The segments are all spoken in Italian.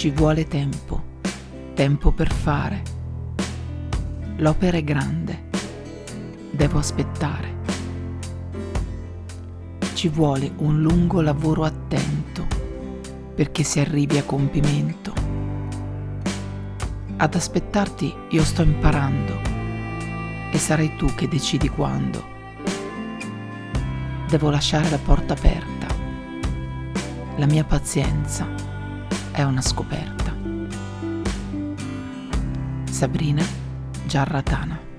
Ci vuole tempo, tempo per fare. L'opera è grande, devo aspettare. Ci vuole un lungo lavoro attento perché si arrivi a compimento. Ad aspettarti io sto imparando e sarai tu che decidi quando. Devo lasciare la porta aperta. La mia pazienza è una scoperta. Sabrina Giarratana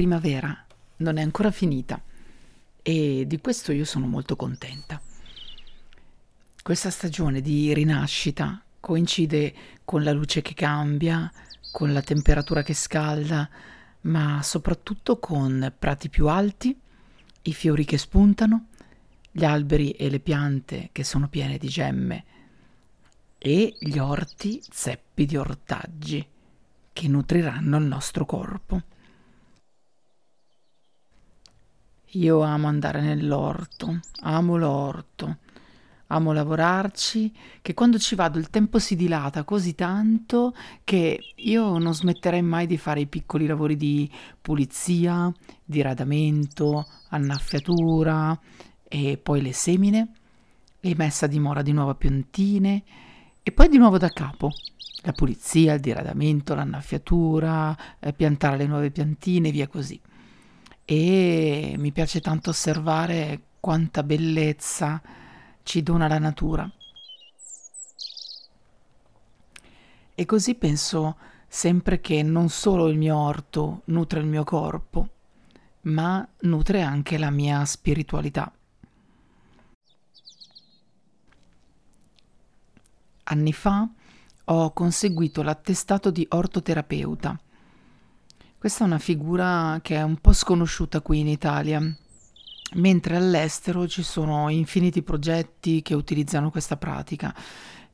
primavera non è ancora finita e di questo io sono molto contenta. Questa stagione di rinascita coincide con la luce che cambia, con la temperatura che scalda, ma soprattutto con prati più alti, i fiori che spuntano, gli alberi e le piante che sono piene di gemme e gli orti zeppi di ortaggi che nutriranno il nostro corpo. Io amo andare nell'orto, amo l'orto, amo lavorarci, che quando ci vado il tempo si dilata così tanto che io non smetterei mai di fare i piccoli lavori di pulizia, di radamento, annaffiatura e poi le semine e messa a dimora di nuove piantine e poi di nuovo da capo. La pulizia, il diradamento, l'annaffiatura, eh, piantare le nuove piantine, via così e mi piace tanto osservare quanta bellezza ci dona la natura. E così penso sempre che non solo il mio orto nutre il mio corpo, ma nutre anche la mia spiritualità. Anni fa ho conseguito l'attestato di ortoterapeuta questa è una figura che è un po' sconosciuta qui in Italia, mentre all'estero ci sono infiniti progetti che utilizzano questa pratica.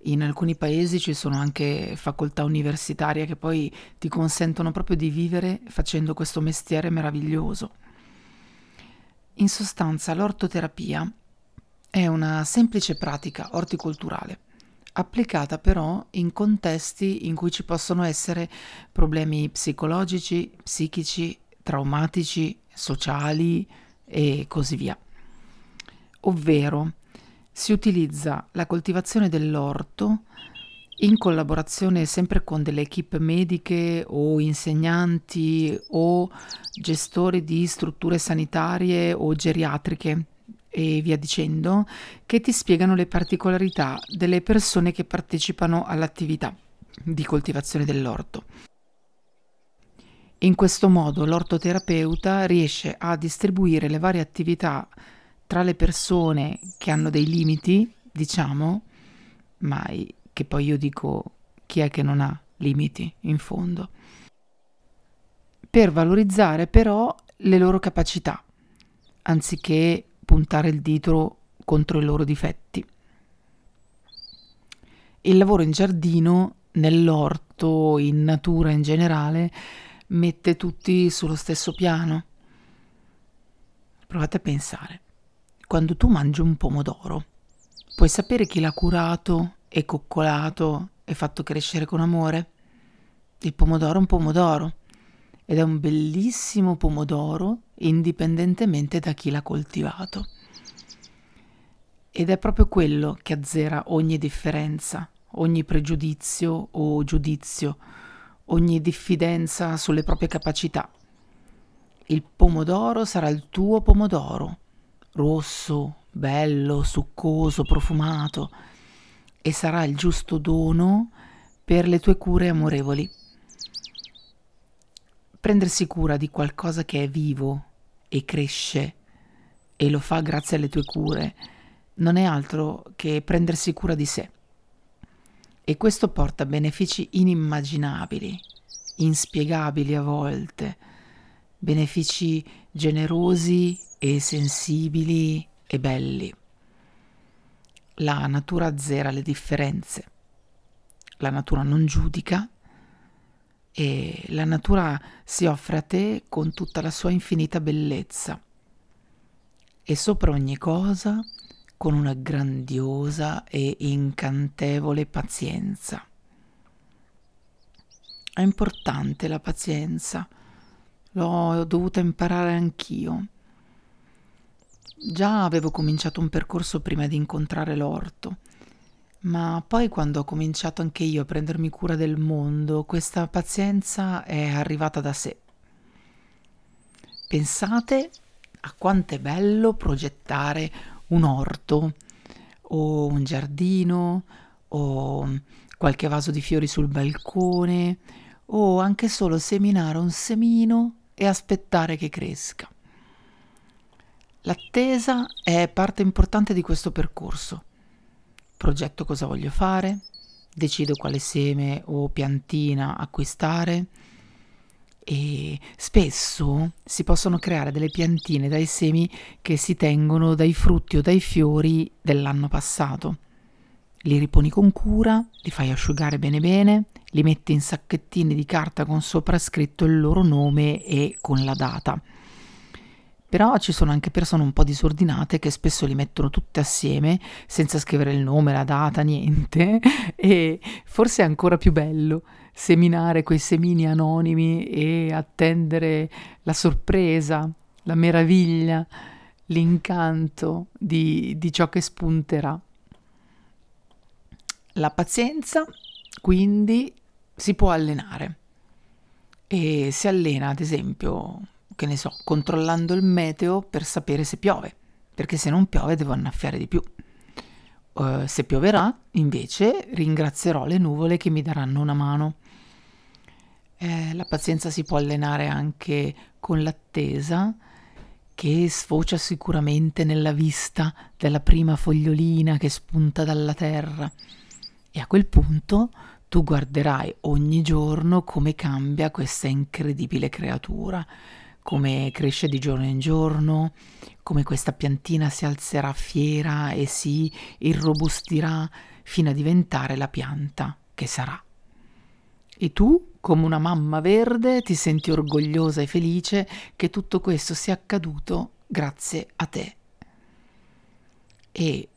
In alcuni paesi ci sono anche facoltà universitarie che poi ti consentono proprio di vivere facendo questo mestiere meraviglioso. In sostanza, l'ortoterapia è una semplice pratica orticolturale applicata però in contesti in cui ci possono essere problemi psicologici, psichici, traumatici, sociali e così via. Ovvero si utilizza la coltivazione dell'orto in collaborazione sempre con delle equip mediche o insegnanti o gestori di strutture sanitarie o geriatriche e via dicendo, che ti spiegano le particolarità delle persone che partecipano all'attività di coltivazione dell'orto. In questo modo l'ortoterapeuta riesce a distribuire le varie attività tra le persone che hanno dei limiti, diciamo, ma che poi io dico chi è che non ha limiti in fondo, per valorizzare però le loro capacità, anziché puntare il dito contro i loro difetti. Il lavoro in giardino, nell'orto, in natura in generale, mette tutti sullo stesso piano. Provate a pensare, quando tu mangi un pomodoro, puoi sapere chi l'ha curato e coccolato e fatto crescere con amore? Il pomodoro è un pomodoro ed è un bellissimo pomodoro indipendentemente da chi l'ha coltivato. ed è proprio quello che azzera ogni differenza, ogni pregiudizio o giudizio, ogni diffidenza sulle proprie capacità. Il pomodoro sarà il tuo pomodoro, rosso, bello, succoso, profumato, e sarà il giusto dono per le tue cure amorevoli. Prendersi cura di qualcosa che è vivo e cresce e lo fa grazie alle tue cure non è altro che prendersi cura di sé. E questo porta benefici inimmaginabili, inspiegabili a volte, benefici generosi e sensibili e belli. La natura azzera le differenze, la natura non giudica e la natura si offre a te con tutta la sua infinita bellezza e sopra ogni cosa con una grandiosa e incantevole pazienza. È importante la pazienza, l'ho dovuta imparare anch'io. Già avevo cominciato un percorso prima di incontrare l'orto, ma poi quando ho cominciato anche io a prendermi cura del mondo, questa pazienza è arrivata da sé. Pensate a quanto è bello progettare un orto o un giardino o qualche vaso di fiori sul balcone o anche solo seminare un semino e aspettare che cresca. L'attesa è parte importante di questo percorso. Progetto cosa voglio fare, decido quale seme o piantina acquistare, e spesso si possono creare delle piantine dai semi che si tengono dai frutti o dai fiori dell'anno passato. Li riponi con cura, li fai asciugare bene bene, li metti in sacchettini di carta con sopra scritto il loro nome e con la data. Però ci sono anche persone un po' disordinate che spesso li mettono tutte assieme senza scrivere il nome, la data, niente. E forse è ancora più bello seminare quei semini anonimi e attendere la sorpresa, la meraviglia, l'incanto di, di ciò che spunterà. La pazienza, quindi, si può allenare e si allena, ad esempio, che ne so, controllando il meteo per sapere se piove, perché se non piove devo annaffiare di più. Uh, se pioverà, invece, ringrazierò le nuvole che mi daranno una mano. Eh, la pazienza si può allenare anche con l'attesa, che sfocia sicuramente nella vista della prima fogliolina che spunta dalla terra. E a quel punto tu guarderai ogni giorno come cambia questa incredibile creatura, come cresce di giorno in giorno, come questa piantina si alzerà fiera e si irrobustirà fino a diventare la pianta che sarà. E tu, come una mamma verde, ti senti orgogliosa e felice che tutto questo sia accaduto grazie a te. E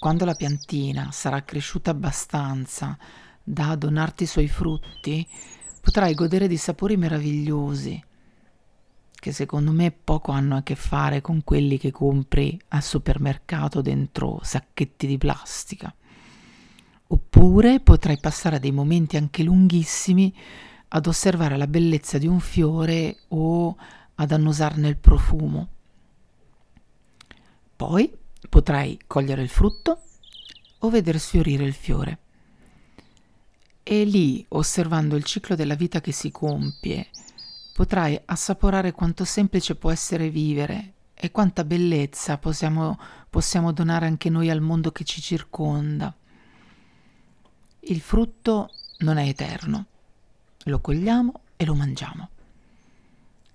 quando la piantina sarà cresciuta abbastanza da donarti i suoi frutti, potrai godere di sapori meravigliosi, che secondo me poco hanno a che fare con quelli che compri al supermercato dentro sacchetti di plastica. Oppure potrai passare dei momenti anche lunghissimi ad osservare la bellezza di un fiore o ad annusarne il profumo. Poi potrai cogliere il frutto o vedere sfiorire il fiore. E lì, osservando il ciclo della vita che si compie, potrai assaporare quanto semplice può essere vivere e quanta bellezza possiamo, possiamo donare anche noi al mondo che ci circonda. Il frutto non è eterno, lo cogliamo e lo mangiamo.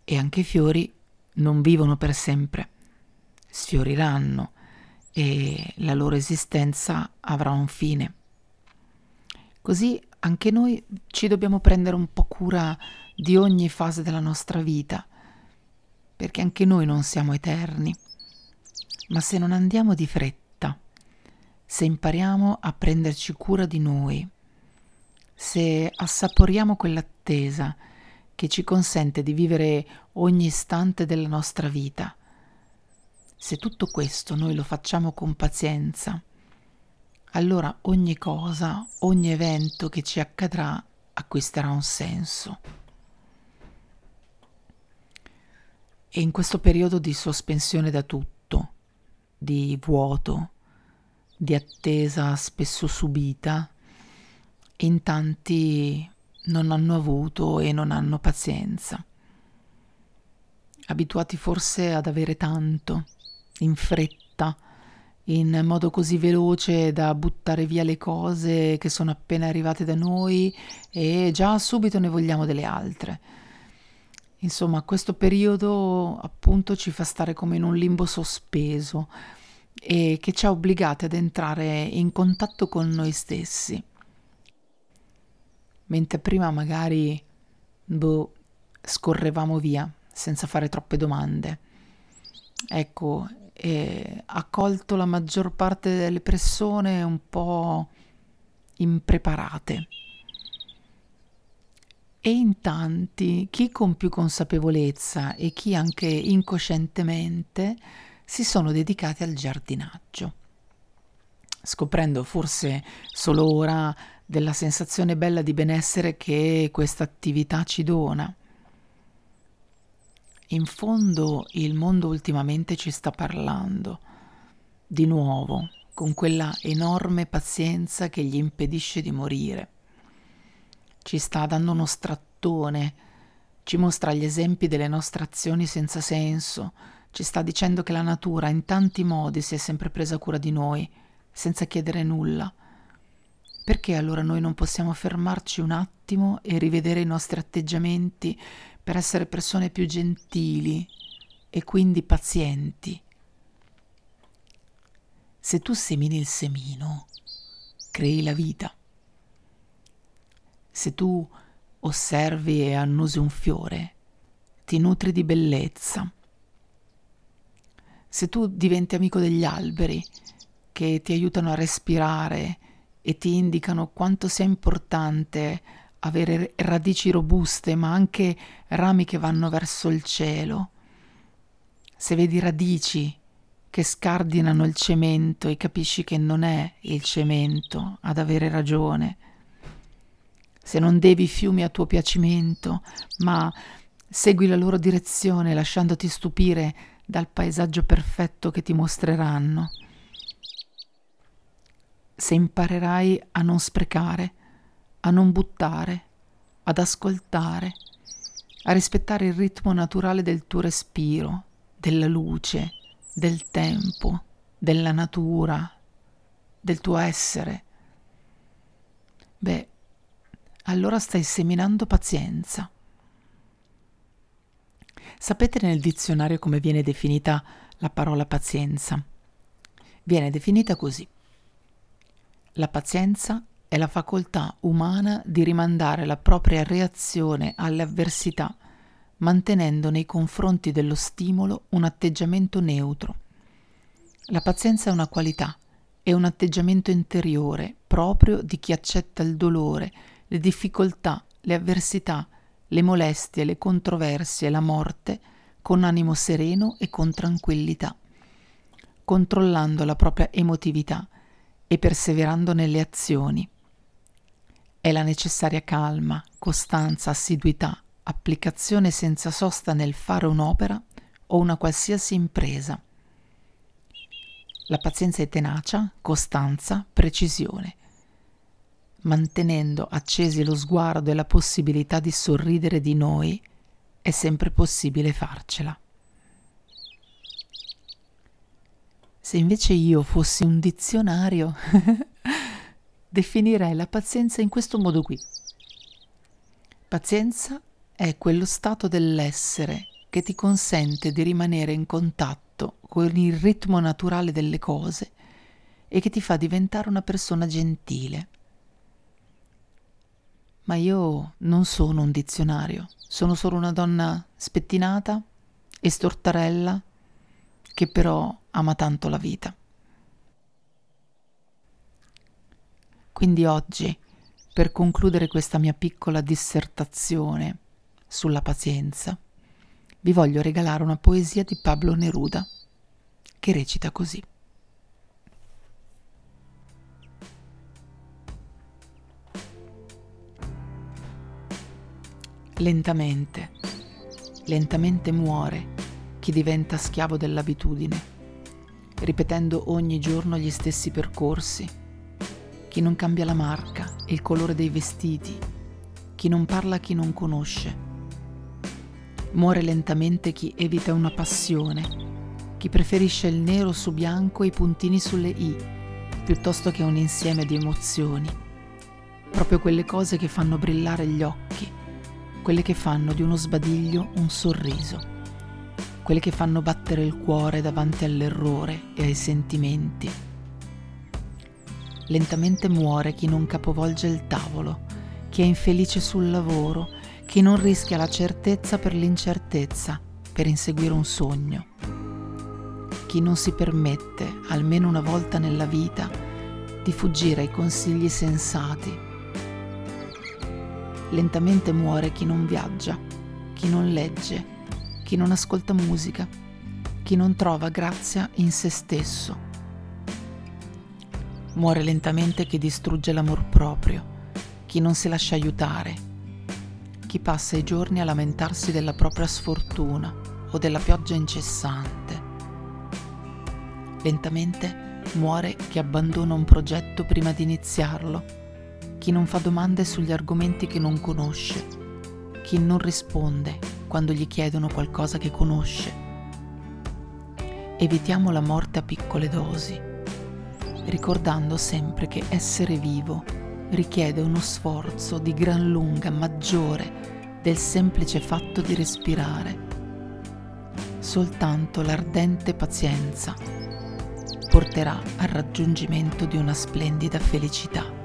E anche i fiori non vivono per sempre, sfioriranno e la loro esistenza avrà un fine. Così anche noi ci dobbiamo prendere un po' cura di ogni fase della nostra vita, perché anche noi non siamo eterni. Ma se non andiamo di fretta, se impariamo a prenderci cura di noi, se assaporiamo quell'attesa che ci consente di vivere ogni istante della nostra vita, Se tutto questo noi lo facciamo con pazienza, allora ogni cosa, ogni evento che ci accadrà acquisterà un senso. E in questo periodo di sospensione da tutto, di vuoto, di attesa spesso subita, in tanti non hanno avuto e non hanno pazienza, abituati forse ad avere tanto, in fretta, in modo così veloce da buttare via le cose che sono appena arrivate da noi e già subito ne vogliamo delle altre. Insomma, questo periodo appunto ci fa stare come in un limbo sospeso e che ci ha obbligati ad entrare in contatto con noi stessi. Mentre prima magari boh, scorrevamo via senza fare troppe domande. Ecco, e ha colto la maggior parte delle persone un po' impreparate. E in tanti, chi con più consapevolezza e chi anche incoscientemente, si sono dedicati al giardinaggio, scoprendo forse solo ora della sensazione bella di benessere che questa attività ci dona in fondo il mondo ultimamente ci sta parlando, di nuovo, con quella enorme pazienza che gli impedisce di morire. Ci sta dando uno strattone, ci mostra gli esempi delle nostre azioni senza senso, ci sta dicendo che la natura in tanti modi si è sempre presa cura di noi, senza chiedere nulla. Perché allora noi non possiamo fermarci un attimo e rivedere i nostri atteggiamenti per essere persone più gentili e quindi pazienti. Se tu semini il semino, crei la vita. Se tu osservi e annusi un fiore, ti nutri di bellezza. Se tu diventi amico degli alberi, che ti aiutano a respirare e ti indicano quanto sia importante avere radici robuste, ma anche rami che vanno verso il cielo. Se vedi radici che scardinano il cemento e capisci che non è il cemento ad avere ragione. Se non devi fiumi a tuo piacimento, ma segui la loro direzione lasciandoti stupire dal paesaggio perfetto che ti mostreranno. Se imparerai a non sprecare, a non buttare, ad ascoltare, a rispettare il ritmo naturale del tuo respiro, della luce, del tempo, della natura, del tuo essere. Beh, allora stai seminando pazienza. Sapete nel dizionario come viene definita la parola pazienza? Viene definita così. La pazienza è la facoltà umana di rimandare la propria reazione alle avversità, mantenendo nei confronti dello stimolo un atteggiamento neutro. La pazienza è una qualità, è un atteggiamento interiore proprio di chi accetta il dolore, le difficoltà, le avversità, le molestie, le controversie, la morte con animo sereno e con tranquillità, controllando la propria emotività e perseverando nelle azioni è la necessaria calma, costanza, assiduità, applicazione senza sosta nel fare un'opera o una qualsiasi impresa. La pazienza è tenacia, costanza, precisione. Mantenendo accesi lo sguardo e la possibilità di sorridere di noi, è sempre possibile farcela. Se invece io fossi un dizionario, definirei la pazienza in questo modo qui. Pazienza è quello stato dell'essere che ti consente di rimanere in contatto con il ritmo naturale delle cose e che ti fa diventare una persona gentile. Ma io non sono un dizionario, sono solo una donna spettinata e stortarella che però ama tanto la vita. Quindi oggi, per concludere questa mia piccola dissertazione sulla pazienza, vi voglio regalare una poesia di Pablo Neruda che recita così. Lentamente, lentamente muore chi diventa schiavo dell'abitudine, ripetendo ogni giorno gli stessi percorsi, chi non cambia la marca, il colore dei vestiti, chi non parla a chi non conosce. Muore lentamente chi evita una passione, chi preferisce il nero su bianco e i puntini sulle i, piuttosto che un insieme di emozioni, proprio quelle cose che fanno brillare gli occhi quelle che fanno di uno sbadiglio un sorriso, quelle che fanno battere il cuore davanti all'errore e ai sentimenti. Lentamente muore chi non capovolge il tavolo, chi è infelice sul lavoro, chi non rischia la certezza per l'incertezza, per inseguire un sogno. Chi non si permette, almeno una volta nella vita, di fuggire ai consigli sensati Lentamente muore chi non viaggia, chi non legge, chi non ascolta musica, chi non trova grazia in se stesso. Muore lentamente chi distrugge l'amor proprio, chi non si lascia aiutare, chi passa i giorni a lamentarsi della propria sfortuna o della pioggia incessante. Lentamente muore chi abbandona un progetto prima di iniziarlo chi non fa domande sugli argomenti che non conosce, chi non risponde quando gli chiedono qualcosa che conosce. Evitiamo la morte a piccole dosi, ricordando sempre che essere vivo richiede uno sforzo di gran lunga maggiore del semplice fatto di respirare. Soltanto l'ardente pazienza porterà al raggiungimento di una splendida felicità.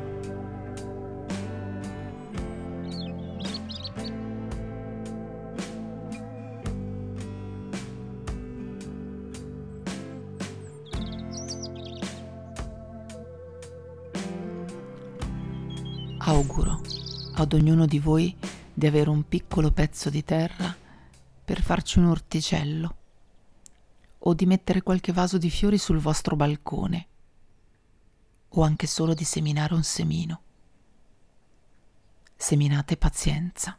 Auguro ad ognuno di voi di avere un piccolo pezzo di terra per farci un orticello o di mettere qualche vaso di fiori sul vostro balcone o anche solo di seminare un semino. Seminate pazienza.